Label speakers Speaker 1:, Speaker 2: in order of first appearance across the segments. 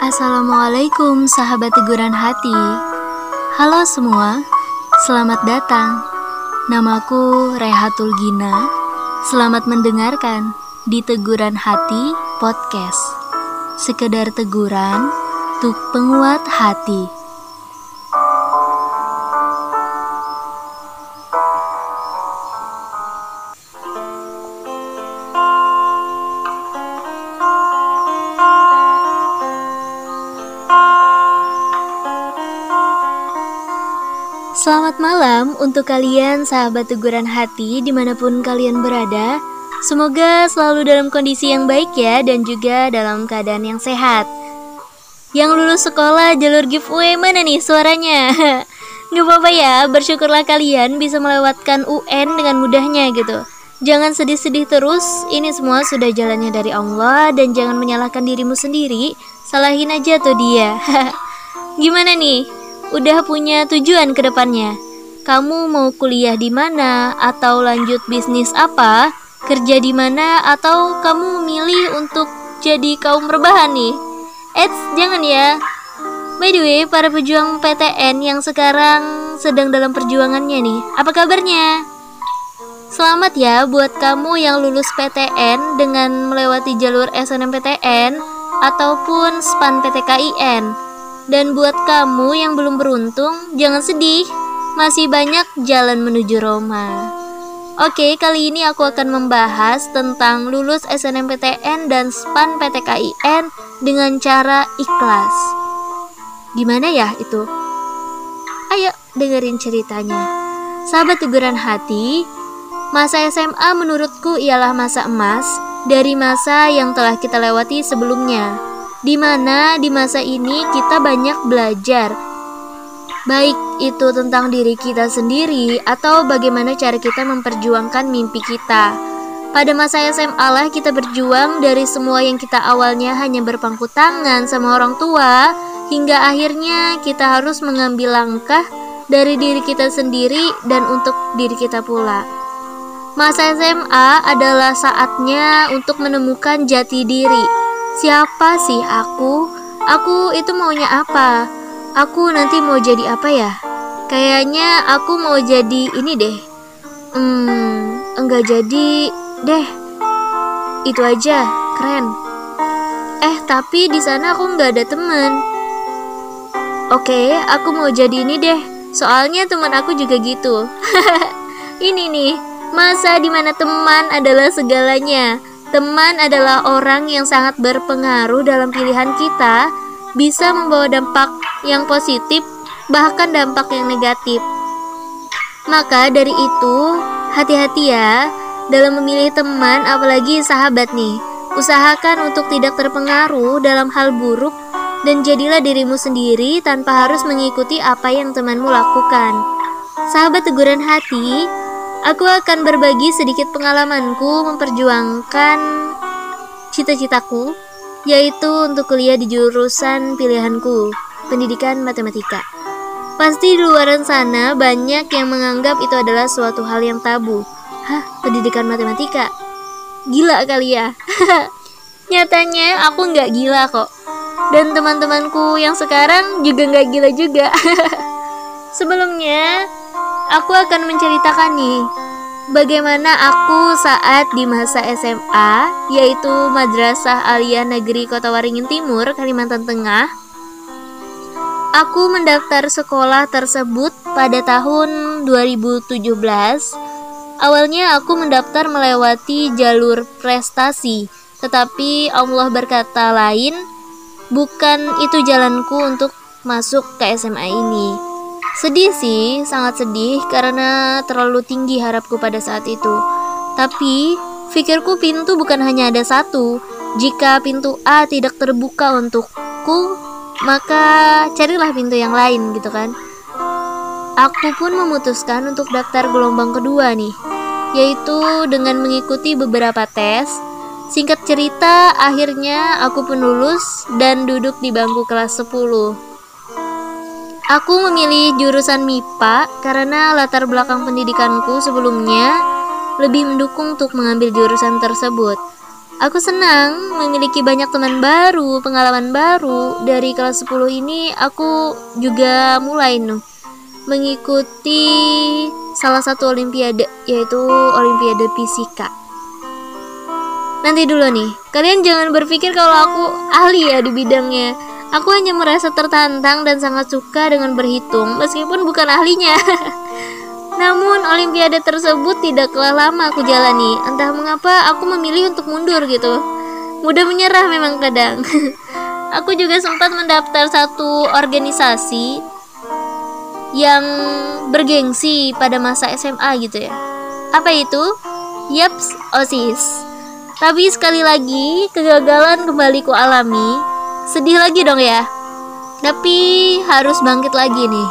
Speaker 1: Assalamualaikum sahabat teguran hati. Halo semua, selamat datang. Namaku Rehatul Gina. Selamat mendengarkan di Teguran Hati Podcast. Sekedar teguran untuk penguat hati untuk kalian sahabat teguran hati di mana pun kalian berada. Semoga selalu dalam kondisi yang baik ya dan juga dalam keadaan yang sehat. Yang lulus sekolah jalur giveaway mana nih suaranya? Gak apa-apa ya, bersyukurlah kalian bisa melewatkan UN dengan mudahnya gitu. Jangan sedih-sedih terus, ini semua sudah jalannya dari Allah Dan jangan menyalahkan dirimu sendiri, salahin aja tuh dia. Gimana nih, udah punya tujuan ke depannya. Kamu mau kuliah di mana atau lanjut bisnis apa? Kerja di mana atau kamu milih untuk jadi kaum rebahan nih? Eits, jangan ya. By the way, para pejuang PTN yang sekarang sedang dalam perjuangannya nih, apa kabarnya? Selamat ya buat kamu yang lulus PTN dengan melewati jalur SNMPTN ataupun SPAN PTKIN. Dan buat kamu yang belum beruntung, jangan sedih. Masih banyak jalan menuju Roma. Oke, kali ini aku akan membahas tentang lulus SNMPTN dan SPAN PTKIN dengan cara ikhlas. Gimana ya itu? Ayo dengerin ceritanya. Sahabat teguran hati, masa SMA menurutku ialah masa emas dari masa yang telah kita lewati sebelumnya di mana di masa ini kita banyak belajar, baik itu tentang diri kita sendiri atau bagaimana cara kita memperjuangkan mimpi kita. Pada masa SMA lah kita berjuang dari semua yang kita awalnya hanya berpangku tangan sama orang tua, hingga akhirnya kita harus mengambil langkah dari diri kita sendiri dan untuk diri kita pula. Masa SMA adalah saatnya untuk menemukan jati diri Siapa sih aku? Aku itu maunya apa? Aku nanti mau jadi apa ya? Kayaknya aku mau jadi ini deh. Hmm, enggak jadi deh. Itu aja, keren. Eh, tapi di sana aku nggak ada teman. Oke, aku mau jadi ini deh. Soalnya teman aku juga gitu. ini nih, masa di mana teman adalah segalanya. Teman adalah orang yang sangat berpengaruh dalam pilihan kita, bisa membawa dampak yang positif, bahkan dampak yang negatif. Maka dari itu, hati-hati ya dalam memilih teman, apalagi sahabat nih. Usahakan untuk tidak terpengaruh dalam hal buruk dan jadilah dirimu sendiri tanpa harus mengikuti apa yang temanmu lakukan. Sahabat teguran hati, Aku akan berbagi sedikit pengalamanku memperjuangkan cita-citaku, yaitu untuk kuliah di jurusan pilihanku, pendidikan matematika. Pasti di luar sana banyak yang menganggap itu adalah suatu hal yang tabu. Hah, pendidikan matematika? Gila kali ya? Nyatanya aku nggak gila kok. Dan teman-temanku yang sekarang juga nggak gila juga. Sebelumnya, aku akan menceritakan nih bagaimana aku saat di masa SMA, yaitu Madrasah Aliyah Negeri Kota Waringin Timur, Kalimantan Tengah. Aku mendaftar sekolah tersebut pada tahun 2017. Awalnya aku mendaftar melewati jalur prestasi, tetapi Allah berkata lain, bukan itu jalanku untuk masuk ke SMA ini. Sedih sih, sangat sedih karena terlalu tinggi harapku pada saat itu. Tapi, pikirku pintu bukan hanya ada satu. Jika pintu A tidak terbuka untukku, maka carilah pintu yang lain gitu kan. Aku pun memutuskan untuk daftar gelombang kedua nih, yaitu dengan mengikuti beberapa tes. Singkat cerita, akhirnya aku pun lulus dan duduk di bangku kelas 10. Aku memilih jurusan MIPA karena latar belakang pendidikanku sebelumnya lebih mendukung untuk mengambil jurusan tersebut. Aku senang memiliki banyak teman baru, pengalaman baru. Dari kelas 10 ini aku juga mulai nih mengikuti salah satu olimpiade yaitu olimpiade fisika. Nanti dulu nih, kalian jangan berpikir kalau aku ahli ya di bidangnya. Aku hanya merasa tertantang dan sangat suka dengan berhitung meskipun bukan ahlinya. Namun olimpiade tersebut tidaklah lama aku jalani. Entah mengapa aku memilih untuk mundur gitu. Mudah menyerah memang kadang. aku juga sempat mendaftar satu organisasi yang bergengsi pada masa SMA gitu ya. Apa itu? Yaps, OSIS. Tapi sekali lagi kegagalan kembali ku alami. Sedih lagi dong ya. Tapi harus bangkit lagi nih.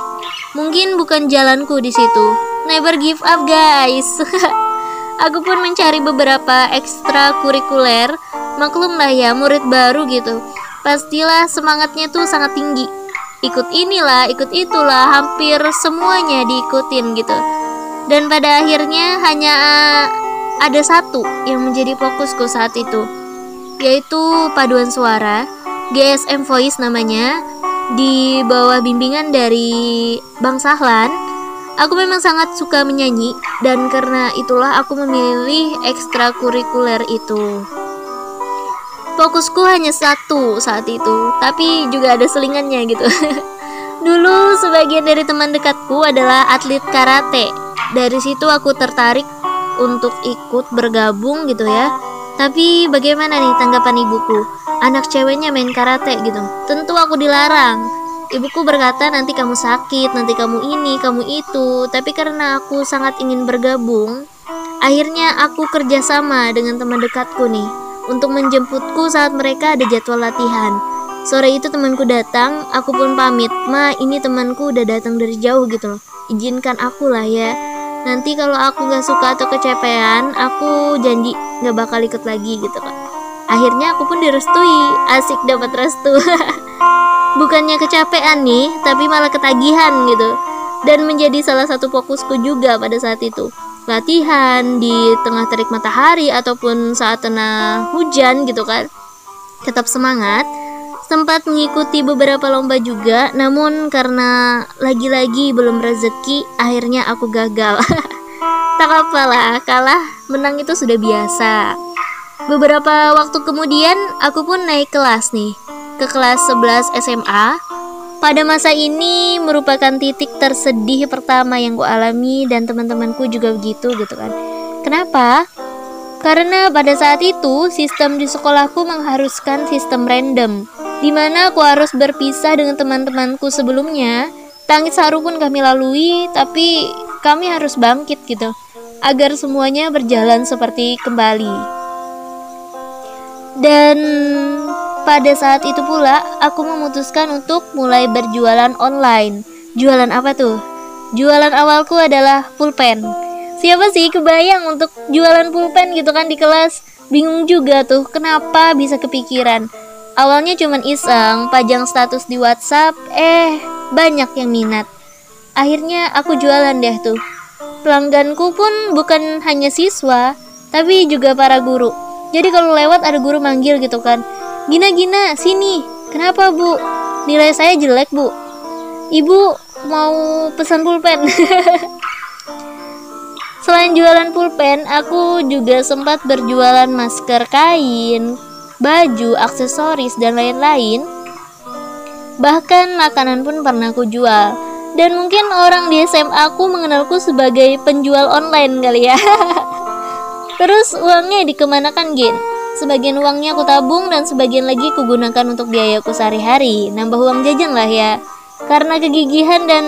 Speaker 1: Mungkin bukan jalanku di situ never give up guys. Aku pun mencari beberapa ekstra kurikuler maklum lah ya murid baru gitu. Pastilah semangatnya tuh sangat tinggi. Ikut inilah ikut itulah hampir semuanya diikutin gitu. Dan pada akhirnya hanya ada satu yang menjadi fokusku saat itu. Yaitu paduan suara GSM Voice namanya di bawah bimbingan dari Bang Sahlan Aku memang sangat suka menyanyi dan karena itulah aku memilih ekstrakurikuler itu. Fokusku hanya satu saat itu, tapi juga ada selingannya gitu. Dulu sebagian dari teman dekatku adalah atlet karate. Dari situ aku tertarik untuk ikut bergabung gitu ya. Tapi bagaimana nih tanggapan ibuku? Anak ceweknya main karate gitu. Tentu aku dilarang Ibuku berkata nanti kamu sakit, nanti kamu ini, kamu itu. Tapi karena aku sangat ingin bergabung, akhirnya aku kerjasama dengan teman dekatku nih untuk menjemputku saat mereka ada jadwal latihan. Sore itu temanku datang, aku pun pamit. Ma, ini temanku udah datang dari jauh gitu loh. Izinkan aku lah ya. Nanti kalau aku gak suka atau kecepean, aku janji gak bakal ikut lagi gitu kan. Akhirnya aku pun direstui, asik dapat restu. bukannya kecapean nih, tapi malah ketagihan gitu. Dan menjadi salah satu fokusku juga pada saat itu. Latihan di tengah terik matahari ataupun saat tengah hujan gitu kan. Tetap semangat. Sempat mengikuti beberapa lomba juga, namun karena lagi-lagi belum rezeki, akhirnya aku gagal. tak apalah, kalah menang itu sudah biasa. Beberapa waktu kemudian, aku pun naik kelas nih ke kelas 11 SMA. Pada masa ini merupakan titik tersedih pertama yang gue alami dan teman-temanku juga begitu gitu kan. Kenapa? Karena pada saat itu sistem di sekolahku mengharuskan sistem random, di mana aku harus berpisah dengan teman-temanku sebelumnya. Tangis haru pun kami lalui, tapi kami harus bangkit gitu, agar semuanya berjalan seperti kembali. Dan pada saat itu pula, aku memutuskan untuk mulai berjualan online. Jualan apa tuh? Jualan awalku adalah pulpen. Siapa sih kebayang untuk jualan pulpen gitu kan di kelas? Bingung juga tuh, kenapa bisa kepikiran? Awalnya cuman iseng, pajang status di WhatsApp, eh banyak yang minat. Akhirnya aku jualan deh tuh. Pelangganku pun bukan hanya siswa, tapi juga para guru. Jadi kalau lewat ada guru manggil gitu kan, Gina Gina sini kenapa bu nilai saya jelek bu ibu mau pesan pulpen Selain jualan pulpen, aku juga sempat berjualan masker kain, baju, aksesoris, dan lain-lain. Bahkan makanan pun pernah aku jual. Dan mungkin orang di SMA aku mengenalku sebagai penjual online kali ya. Terus uangnya dikemanakan, Gin? Sebagian uangnya aku tabung dan sebagian lagi aku gunakan untuk biayaku sehari-hari. Nambah uang jajan lah ya. Karena kegigihan dan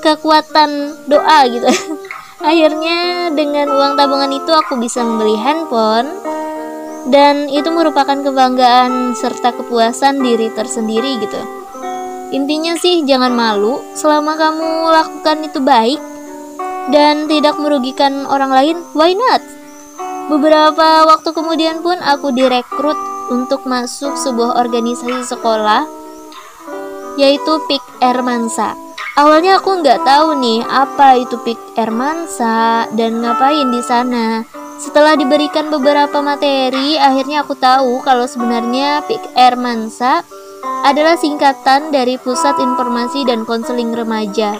Speaker 1: kekuatan doa gitu. Akhirnya dengan uang tabungan itu aku bisa membeli handphone dan itu merupakan kebanggaan serta kepuasan diri tersendiri gitu. Intinya sih jangan malu selama kamu lakukan itu baik dan tidak merugikan orang lain, why not? Beberapa waktu kemudian pun aku direkrut untuk masuk sebuah organisasi sekolah yaitu PIK Ermansa. Awalnya aku nggak tahu nih apa itu PIK Ermansa dan ngapain di sana. Setelah diberikan beberapa materi, akhirnya aku tahu kalau sebenarnya PIK Air Mansa adalah singkatan dari Pusat Informasi dan Konseling Remaja.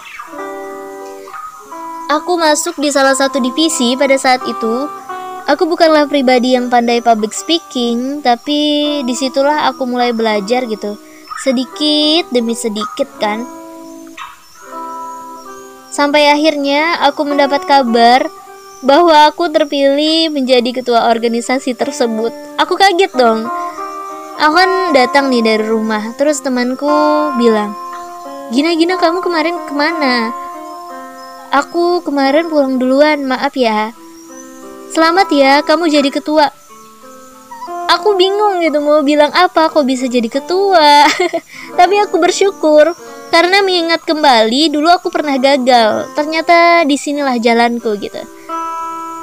Speaker 1: Aku masuk di salah satu divisi pada saat itu. Aku bukanlah pribadi yang pandai public speaking, tapi di situlah aku mulai belajar gitu. Sedikit demi sedikit kan. Sampai akhirnya aku mendapat kabar bahwa aku terpilih menjadi ketua organisasi tersebut. Aku kaget dong. Aku kan datang nih dari rumah, terus temanku bilang, Gina Gina kamu kemarin ke mana? Aku kemarin pulang duluan, maaf ya. Selamat ya, kamu jadi ketua. Aku bingung gitu mau bilang apa kok bisa jadi ketua. Tapi aku bersyukur karena mengingat kembali dulu aku pernah gagal. Ternyata di sinilah jalanku gitu.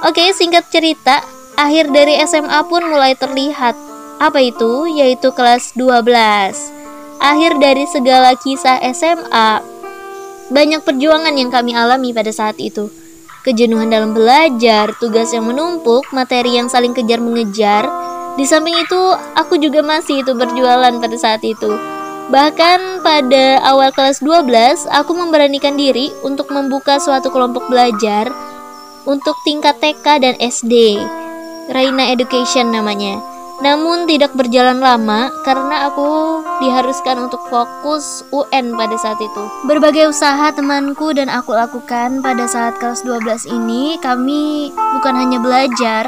Speaker 1: Oke, singkat cerita, akhir dari SMA pun mulai terlihat. Apa itu? Yaitu kelas 12. Akhir dari segala kisah SMA. Banyak perjuangan yang kami alami pada saat itu. Kejenuhan dalam belajar, tugas yang menumpuk, materi yang saling kejar mengejar. Di samping itu, aku juga masih itu berjualan pada saat itu. Bahkan pada awal kelas 12, aku memberanikan diri untuk membuka suatu kelompok belajar untuk tingkat TK dan SD. Raina Education namanya. Namun tidak berjalan lama karena aku diharuskan untuk fokus UN pada saat itu. Berbagai usaha temanku dan aku lakukan pada saat kelas 12 ini, kami bukan hanya belajar,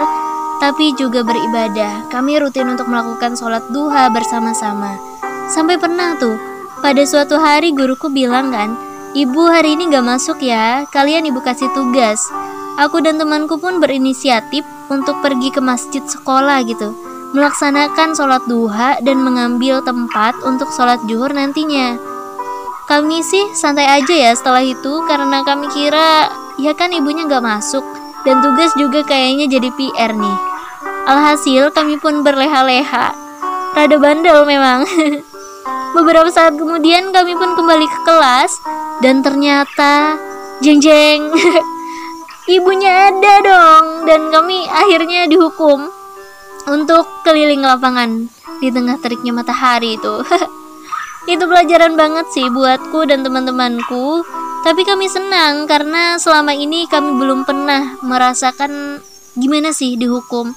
Speaker 1: tapi juga beribadah. Kami rutin untuk melakukan sholat duha bersama-sama. Sampai pernah tuh, pada suatu hari guruku bilang kan, Ibu hari ini gak masuk ya, kalian ibu kasih tugas. Aku dan temanku pun berinisiatif untuk pergi ke masjid sekolah gitu, melaksanakan sholat duha dan mengambil tempat untuk sholat juhur nantinya. Kami sih santai aja ya setelah itu karena kami kira ya kan ibunya gak masuk dan tugas juga kayaknya jadi PR nih. Alhasil kami pun berleha-leha. Rada bandel memang. Beberapa saat kemudian kami pun kembali ke kelas dan ternyata jeng jeng ibunya ada dong dan kami akhirnya dihukum untuk keliling lapangan di tengah teriknya matahari itu. Itu pelajaran banget sih buatku dan teman-temanku. Tapi kami senang karena selama ini kami belum pernah merasakan gimana sih dihukum.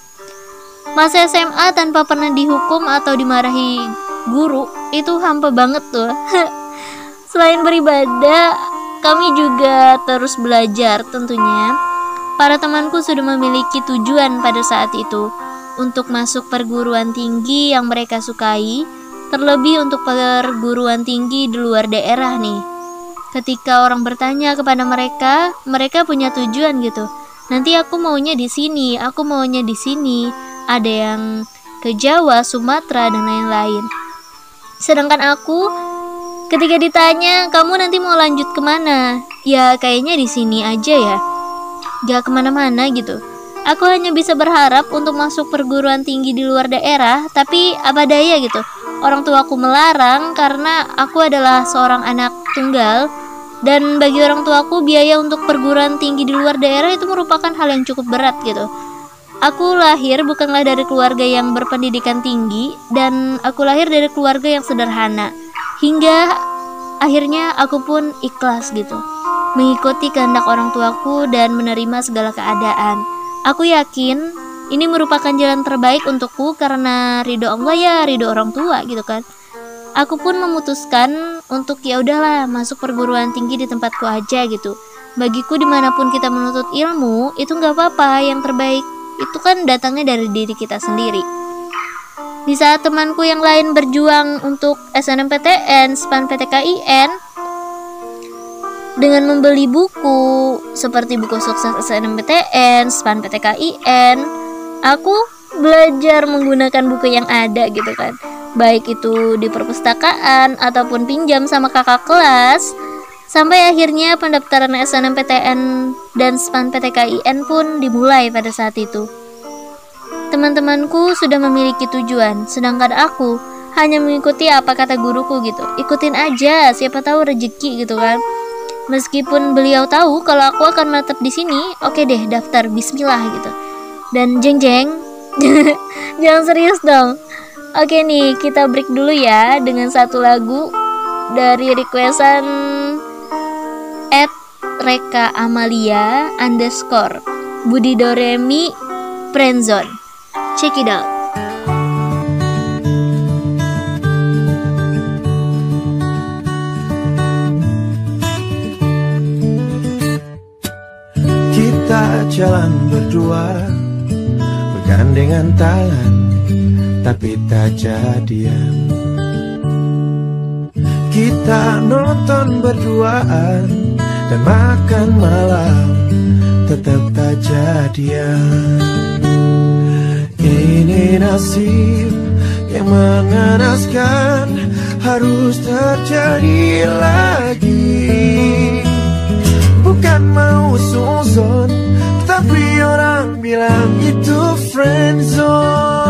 Speaker 1: Masa SMA tanpa pernah dihukum atau dimarahi guru itu hampa banget tuh. Selain beribadah kami juga terus belajar tentunya. Para temanku sudah memiliki tujuan pada saat itu untuk masuk perguruan tinggi yang mereka sukai, terlebih untuk perguruan tinggi di luar daerah nih. Ketika orang bertanya kepada mereka, mereka punya tujuan gitu. Nanti aku maunya di sini, aku maunya di sini. Ada yang ke Jawa, Sumatera, dan lain-lain. Sedangkan aku Ketika ditanya, kamu nanti mau lanjut ke mana? Ya kayaknya di sini aja ya. Gak ke mana-mana gitu. Aku hanya bisa berharap untuk masuk perguruan tinggi di luar daerah, tapi apa daya gitu. Orang tua aku melarang karena aku adalah seorang anak tunggal dan bagi orang tuaku biaya untuk perguruan tinggi di luar daerah itu merupakan hal yang cukup berat gitu. Aku lahir bukanlah dari keluarga yang berpendidikan tinggi dan aku lahir dari keluarga yang sederhana hingga akhirnya aku pun ikhlas gitu mengikuti kehendak orang tuaku dan menerima segala keadaan aku yakin ini merupakan jalan terbaik untukku karena ridho Allah ya ridho orang tua gitu kan. Aku pun memutuskan untuk ya udahlah masuk perguruan tinggi di tempatku aja gitu. Bagiku di mana pun kita menuntut ilmu itu nggak apa-apa. Yang terbaik itu kan datangnya dari diri kita sendiri. Di saat temanku yang lain berjuang untuk SNMPTN, SPAN PTKIN dengan membeli buku seperti buku sukses SNMPTN, SPAN PTKIN, aku belajar menggunakan buku yang ada gitu kan. Baik itu di perpustakaan ataupun pinjam sama kakak kelas. Sampai akhirnya pendaftaran SNMPTN dan SPAN PTKIN pun dimulai pada saat itu. Teman-temanku sudah memiliki tujuan, sedangkan aku hanya mengikuti apa kata guruku gitu. Ikutin aja, siapa tahu rezeki gitu kan. Meskipun beliau tahu kalau aku akan menetap di sini, oke deh daftar bismillah gitu. Dan jeng jeng, jangan serius dong. Oke nih, kita break dulu ya dengan satu lagu dari requestan at Reka Amalia underscore Budi Doremi Friendzone. Check it out.
Speaker 2: Kita jalan berdua. Bergandengan tangan Tapi tak jadian. Kita nonton berduaan Dan makan malam Tetap tak jadian. Ini nasib yang mengenaskan Harus terjadi lagi. Bukan mau Tapi orang bilang itu friendzone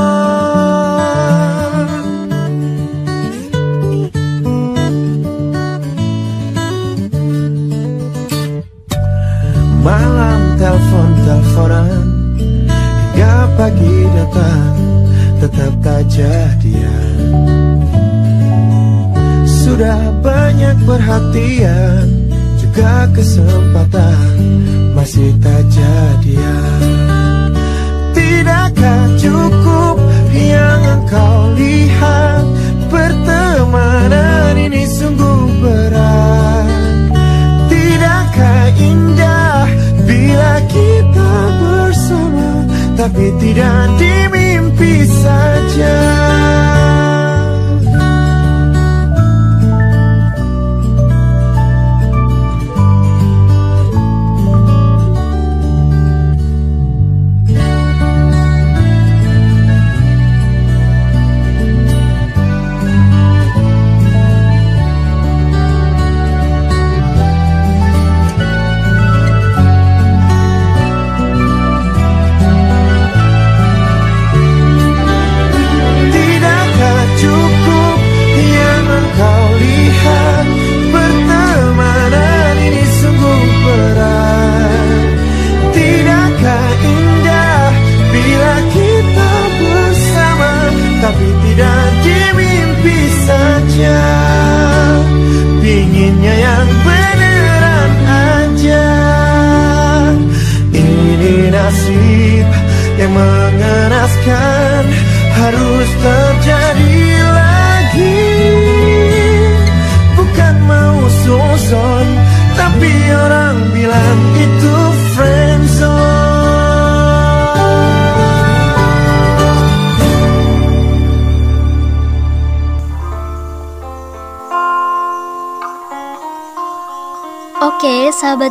Speaker 2: Malam telepon-teleponan Hingga pagi datang Tetap tak jadian. Sudah banyak perhatian Juga kesempatan Masih tak jadian. Tidakkah cukup yang engkau lihat? Pertemanan ini sungguh berat. Tidakkah indah bila kita bersama Tapi tidak di mimpi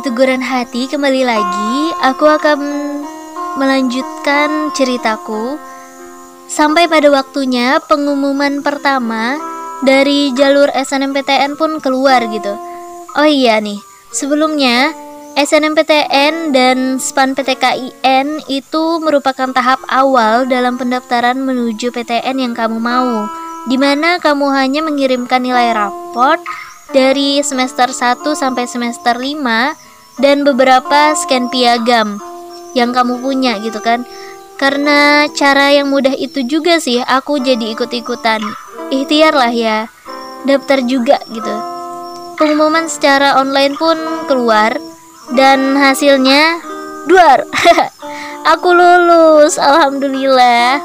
Speaker 1: teguran hati, kembali lagi. Aku akan melanjutkan ceritaku sampai pada waktunya pengumuman pertama dari jalur SNMPTN pun keluar gitu. Oh iya nih, sebelumnya SNMPTN dan SPAN PTKIN itu merupakan tahap awal dalam pendaftaran menuju PTN yang kamu mau, di mana kamu hanya mengirimkan nilai raport dari semester 1 sampai semester 5 dan beberapa scan piagam yang kamu punya gitu kan. Karena cara yang mudah itu juga sih aku jadi ikut-ikutan. Ikhtiar lah ya. Daftar juga gitu. Pengumuman secara online pun keluar dan hasilnya duar. aku lulus, alhamdulillah.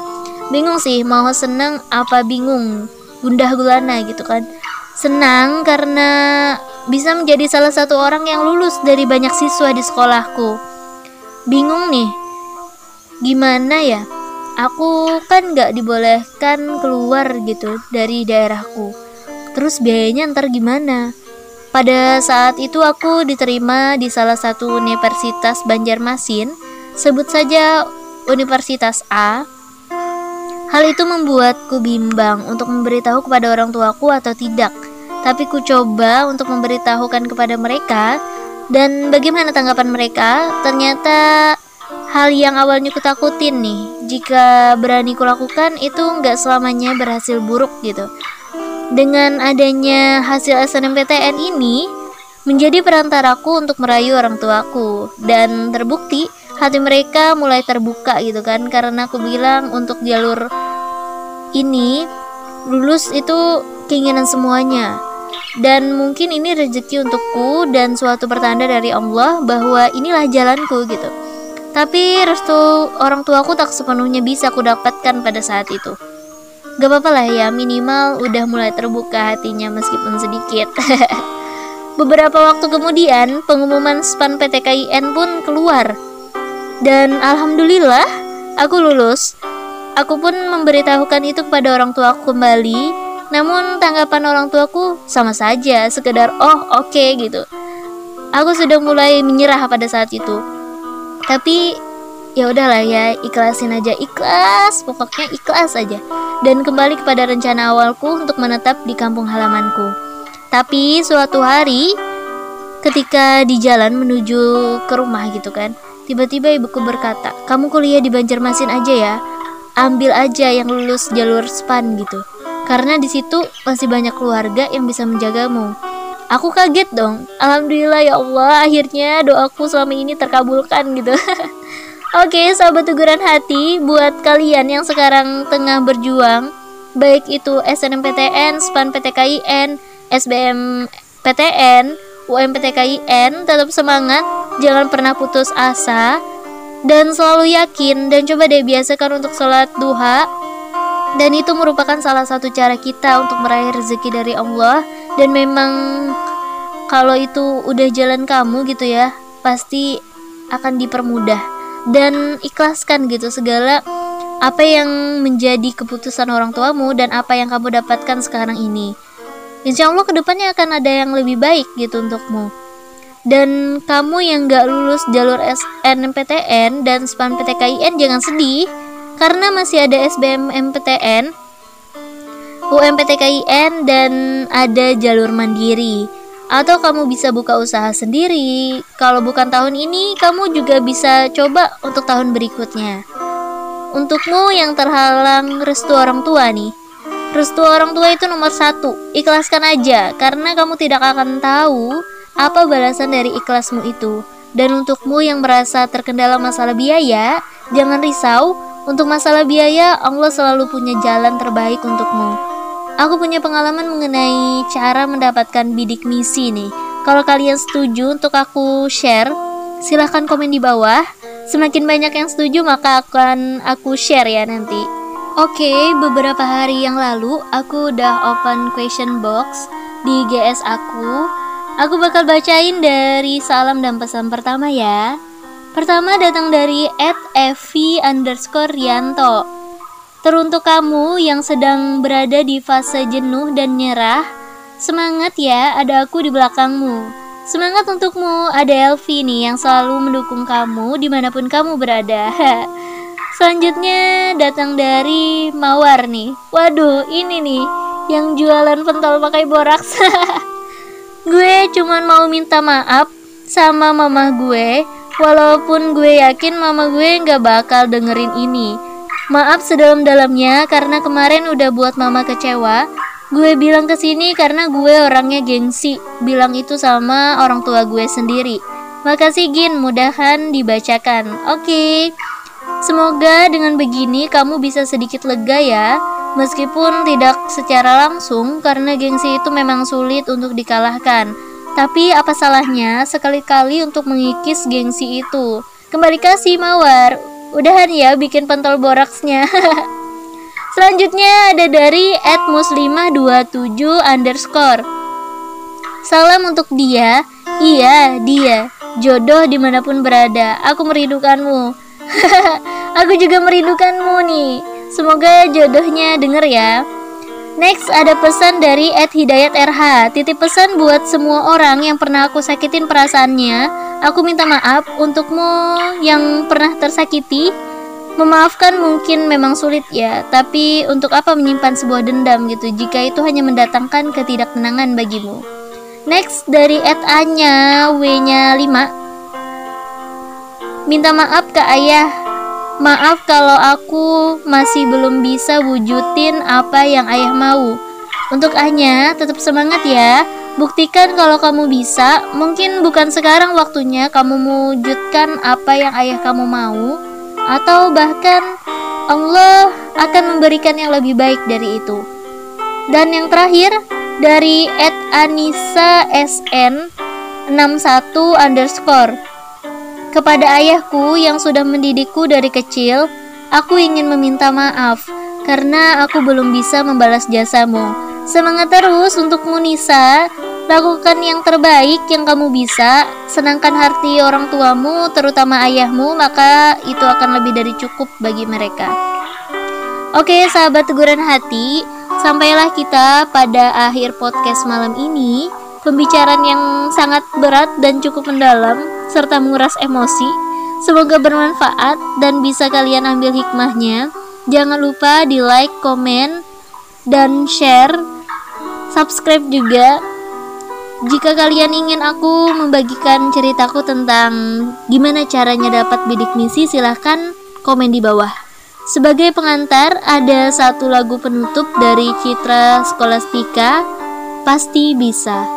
Speaker 1: Bingung sih mau seneng apa bingung. Gundah gulana gitu kan. Senang karena bisa menjadi salah satu orang yang lulus dari banyak siswa di sekolahku. Bingung nih, gimana ya? Aku kan gak dibolehkan keluar gitu dari daerahku. Terus biayanya ntar gimana? Pada saat itu aku diterima di salah satu universitas Banjarmasin, sebut saja Universitas A. Hal itu membuatku bimbang untuk memberitahu kepada orang tuaku atau tidak. Tapi ku coba untuk memberitahukan kepada mereka dan bagaimana tanggapan mereka? Ternyata hal yang awalnya kutakutin nih, jika berani kulakukan itu nggak selamanya berhasil buruk gitu. Dengan adanya hasil SNMPTN ini menjadi perantaraku untuk merayu orang tuaku dan terbukti hati mereka mulai terbuka gitu kan. Karena aku bilang untuk jalur ini lulus itu keinginan semuanya. Dan mungkin ini rezeki untukku dan suatu pertanda dari Allah bahwa inilah jalanku gitu. Tapi restu orang tuaku tak sepenuhnya bisa aku dapatkan pada saat itu. Gak apa-apa lah ya minimal udah mulai terbuka hatinya meskipun sedikit. Beberapa waktu kemudian pengumuman span PTKIN pun keluar dan alhamdulillah aku lulus aku pun memberitahukan itu kepada orang tuaku kembali namun tanggapan orang tuaku sama saja, sekedar oh oke okay, gitu. Aku sudah mulai menyerah pada saat itu. Tapi ya udahlah ya, ikhlasin aja ikhlas, pokoknya ikhlas aja. Dan kembali kepada rencana awalku untuk menetap di kampung halamanku. Tapi suatu hari ketika di jalan menuju ke rumah gitu kan, tiba-tiba ibuku berkata, "Kamu kuliah di Banjarmasin aja ya. Ambil aja yang lulus jalur SPAN gitu." karena di situ masih banyak keluarga yang bisa menjagamu. Aku kaget dong. Alhamdulillah ya Allah, akhirnya doaku selama ini terkabulkan gitu. Oke, sahabat teguran hati, buat kalian yang sekarang tengah berjuang, baik itu SNMPTN, SPAN PTKIN, SBM PTN, UMPTKIN, tetap semangat, jangan pernah putus asa, dan selalu yakin, dan coba deh biasakan untuk sholat duha, dan itu merupakan salah satu cara kita untuk meraih rezeki dari Allah. Dan memang kalau itu udah jalan kamu gitu ya pasti akan dipermudah. Dan ikhlaskan gitu segala apa yang menjadi keputusan orang tuamu dan apa yang kamu dapatkan sekarang ini. Insya Allah ke depannya akan ada yang lebih baik gitu untukmu dan kamu yang gak lulus jalur SNMPTN dan SPAN PTKIN jangan sedih karena masih ada SBMPTN, UMPTKIN dan ada jalur mandiri. Atau kamu bisa buka usaha sendiri. Kalau bukan tahun ini, kamu juga bisa coba untuk tahun berikutnya. Untukmu yang terhalang restu orang tua nih, restu orang tua itu nomor satu. Ikhlaskan aja, karena kamu tidak akan tahu apa balasan dari ikhlasmu itu. Dan untukmu yang merasa terkendala masalah biaya, jangan risau, untuk masalah biaya, Allah selalu punya jalan terbaik untukmu. Aku punya pengalaman mengenai cara mendapatkan bidik misi nih. Kalau kalian setuju untuk aku share, silahkan komen di bawah. Semakin banyak yang setuju maka akan aku share ya nanti. Oke, okay, beberapa hari yang lalu aku udah open question box di GS aku. Aku bakal bacain dari salam dan pesan pertama ya. Pertama datang dari @evi underscore Rianto. Teruntuk kamu yang sedang berada di fase jenuh dan nyerah, semangat ya, ada aku di belakangmu. Semangat untukmu, ada Elvi nih yang selalu mendukung kamu di mana pun kamu berada. Selanjutnya datang dari Mawar nih. Waduh, ini nih yang jualan pentol pakai boraks. gue cuman mau minta maaf sama mama gue Walaupun gue yakin mama gue nggak bakal dengerin ini. Maaf sedalam-dalamnya karena kemarin udah buat mama kecewa. Gue bilang ke sini karena gue orangnya gengsi. Bilang itu sama orang tua gue sendiri. Makasih Gin, mudahan dibacakan. Oke. Okay. Semoga dengan begini kamu bisa sedikit lega ya. Meskipun tidak secara langsung karena gengsi itu memang sulit untuk dikalahkan. Tapi apa salahnya sekali-kali untuk mengikis gengsi itu? Kembali kasih Mawar. Udahan ya bikin pentol boraksnya. Selanjutnya ada dari @muslimah27 underscore. Salam untuk dia. Iya, dia. Jodoh di mana pun berada. Aku merindukanmu. Aku juga merindukanmu nih. Semoga jodohnya denger ya. Next ada pesan dari Ed Hidayat RH Titip pesan buat semua orang yang pernah aku sakitin perasaannya. Aku minta maaf untukmu yang pernah tersakiti. Memaafkan mungkin memang sulit ya Tapi untuk apa menyimpan sebuah dendam gitu Jika itu hanya mendatangkan ketidaktenangan bagimu? Next dari Ed A-nya W-nya 5 Minta maaf ke ayah Maaf kalau aku masih belum bisa wujudin apa yang ayah mau. Untuk Anya, tetap semangat ya. Buktikan kalau kamu bisa. Mungkin bukan sekarang waktunya kamu mewujudkan apa yang ayah kamu mau, atau bahkan Allah akan memberikan yang lebih baik dari itu. Dan yang terakhir dari Anissa SN 61 underscore kepada ayahku yang sudah mendidikku dari kecil, aku ingin meminta maaf karena aku belum bisa membalas jasamu. Semangat terus untuk Munisa, lakukan yang terbaik yang kamu bisa, senangkan hati orang tuamu, terutama ayahmu, maka itu akan lebih dari cukup bagi mereka. Oke, sahabat teguran hati, sampailah kita pada akhir podcast malam ini. Pembicaraan yang sangat berat dan cukup mendalam serta menguras emosi. Semoga bermanfaat dan bisa kalian ambil hikmahnya. Jangan lupa di like, komen, dan share. Subscribe juga. Jika kalian ingin aku membagikan ceritaku tentang gimana caranya dapat bidik misi, silahkan komen di bawah. Sebagai pengantar, ada satu lagu penutup dari Citra Skolastika, Pasti Bisa.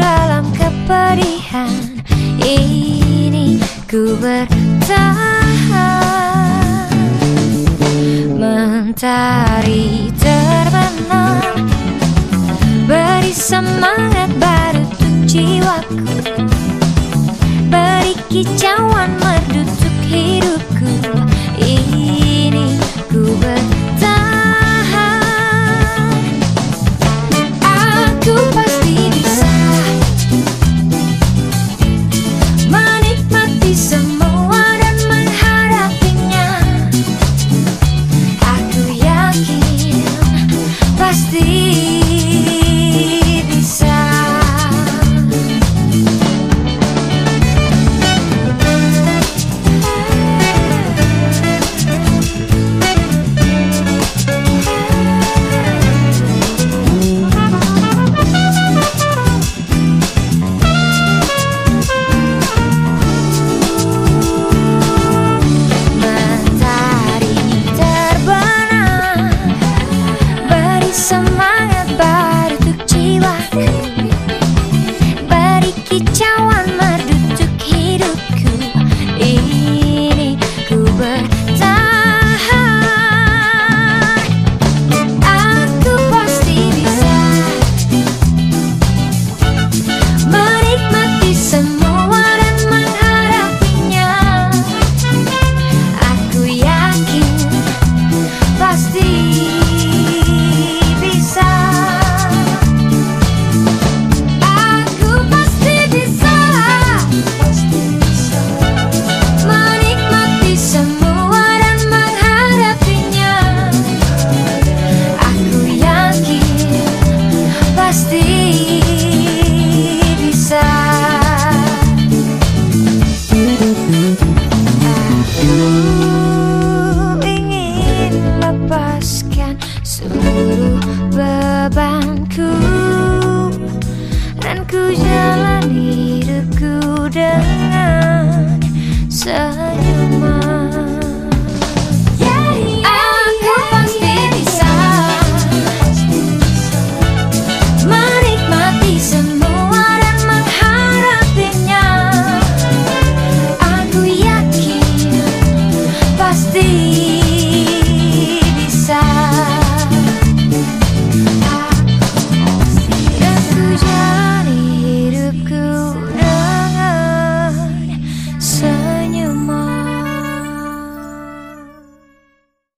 Speaker 3: Dalam kepedihan. Ini ku bertahan. Mentari terbenam Beri semangat baru untuk jiwaku Beri kicauan